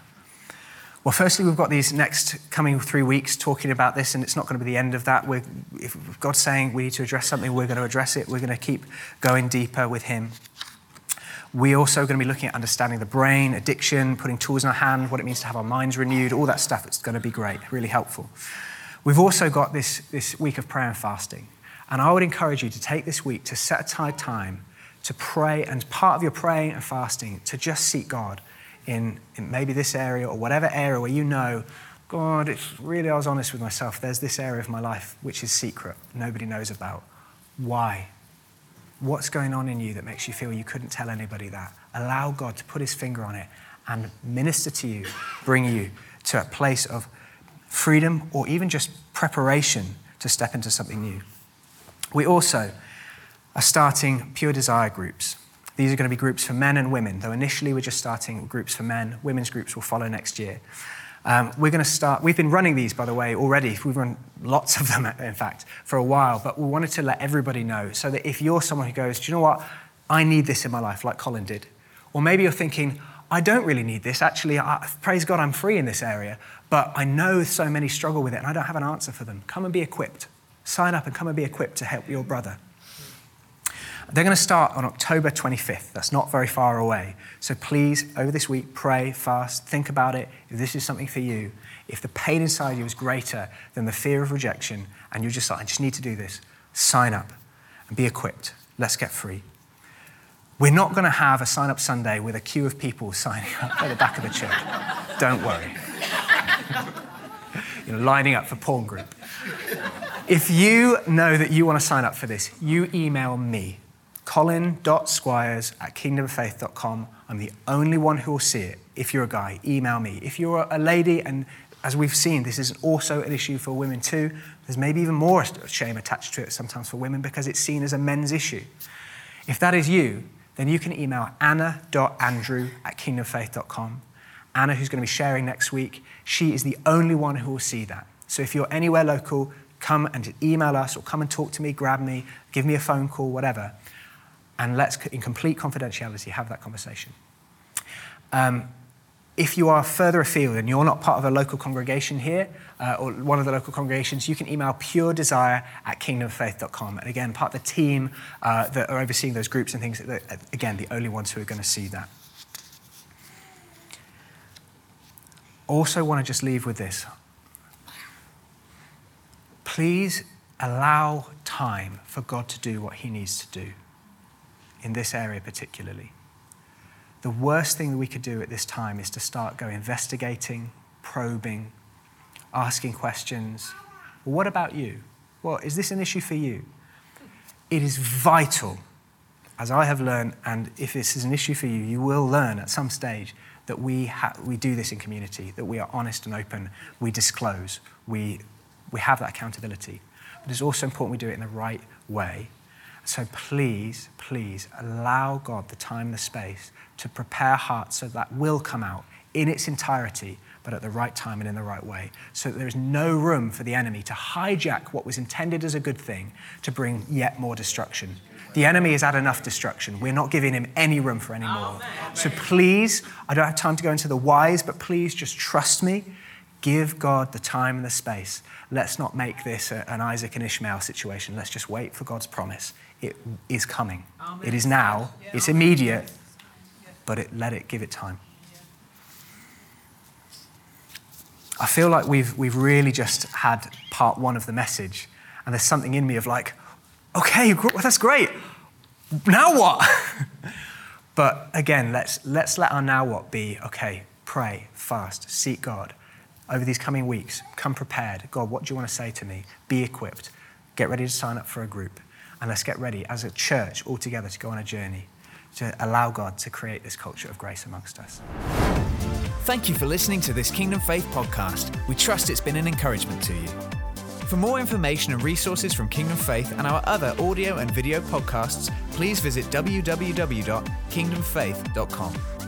Well, firstly, we've got these next coming three weeks talking about this, and it's not going to be the end of that. We're, if God's saying we need to address something, we're going to address it. We're going to keep going deeper with Him. We're also going to be looking at understanding the brain, addiction, putting tools in our hand, what it means to have our minds renewed, all that stuff. It's going to be great, really helpful. We've also got this, this week of prayer and fasting. And I would encourage you to take this week to set aside time to pray, and part of your praying and fasting, to just seek God in, in maybe this area or whatever area where you know, God, it's really, I was honest with myself. There's this area of my life which is secret, nobody knows about. Why? What's going on in you that makes you feel you couldn't tell anybody that? Allow God to put his finger on it and minister to you, bring you to a place of freedom or even just preparation to step into something new. We also are starting pure desire groups. These are going to be groups for men and women, though initially we're just starting groups for men. Women's groups will follow next year. Um, we're going to start, we've been running these, by the way, already. We've run lots of them, in fact, for a while, but we wanted to let everybody know so that if you're someone who goes, do you know what? I need this in my life, like Colin did. Or maybe you're thinking, I don't really need this. Actually, I, praise God, I'm free in this area, but I know so many struggle with it and I don't have an answer for them. Come and be equipped. Sign up and come and be equipped to help your brother. They're going to start on October 25th. That's not very far away. So please, over this week, pray, fast, think about it. If this is something for you, if the pain inside you is greater than the fear of rejection, and you're just like, I just need to do this, sign up and be equipped. Let's get free. We're not going to have a sign up Sunday with a queue of people signing up at the back of the church. Don't worry. you know, lining up for porn group. If you know that you want to sign up for this, you email me colin.squires at kingdomfaith.com. I'm the only one who will see it. If you're a guy, email me. If you're a lady, and as we've seen, this is also an issue for women too, there's maybe even more shame attached to it sometimes for women because it's seen as a men's issue. If that is you, then you can email anna.andrew at kingdomfaith.com. Anna, who's going to be sharing next week, she is the only one who will see that. So if you're anywhere local, come and email us or come and talk to me, grab me, give me a phone call, whatever and let's, in complete confidentiality, have that conversation. Um, if you are further afield and you're not part of a local congregation here uh, or one of the local congregations, you can email pure desire at kingdomfaith.com. And again, part of the team uh, that are overseeing those groups and things, again, the only ones who are going to see that. Also, want to just leave with this. Please allow time for God to do what He needs to do in this area particularly. The worst thing that we could do at this time is to start going investigating, probing, asking questions. Well, what about you? Well, is this an issue for you? It is vital, as I have learned, and if this is an issue for you, you will learn at some stage that we, ha- we do this in community, that we are honest and open, we disclose, we, we have that accountability. But it's also important we do it in the right way so please, please allow God the time and the space to prepare hearts so that will come out in its entirety, but at the right time and in the right way. So that there is no room for the enemy to hijack what was intended as a good thing to bring yet more destruction. The enemy has had enough destruction. We're not giving him any room for any more. So please, I don't have time to go into the whys, but please just trust me. Give God the time and the space. Let's not make this an Isaac and Ishmael situation. Let's just wait for God's promise it is coming. Amen. It is now. Yeah. It's immediate, but it, let it give it time. I feel like we've, we've really just had part one of the message, and there's something in me of like, okay, well, that's great. Now what? But again, let's, let's let our now what be okay, pray, fast, seek God over these coming weeks. Come prepared. God, what do you want to say to me? Be equipped. Get ready to sign up for a group. And let's get ready as a church all together to go on a journey to allow God to create this culture of grace amongst us. Thank you for listening to this Kingdom Faith podcast. We trust it's been an encouragement to you. For more information and resources from Kingdom Faith and our other audio and video podcasts, please visit www.kingdomfaith.com.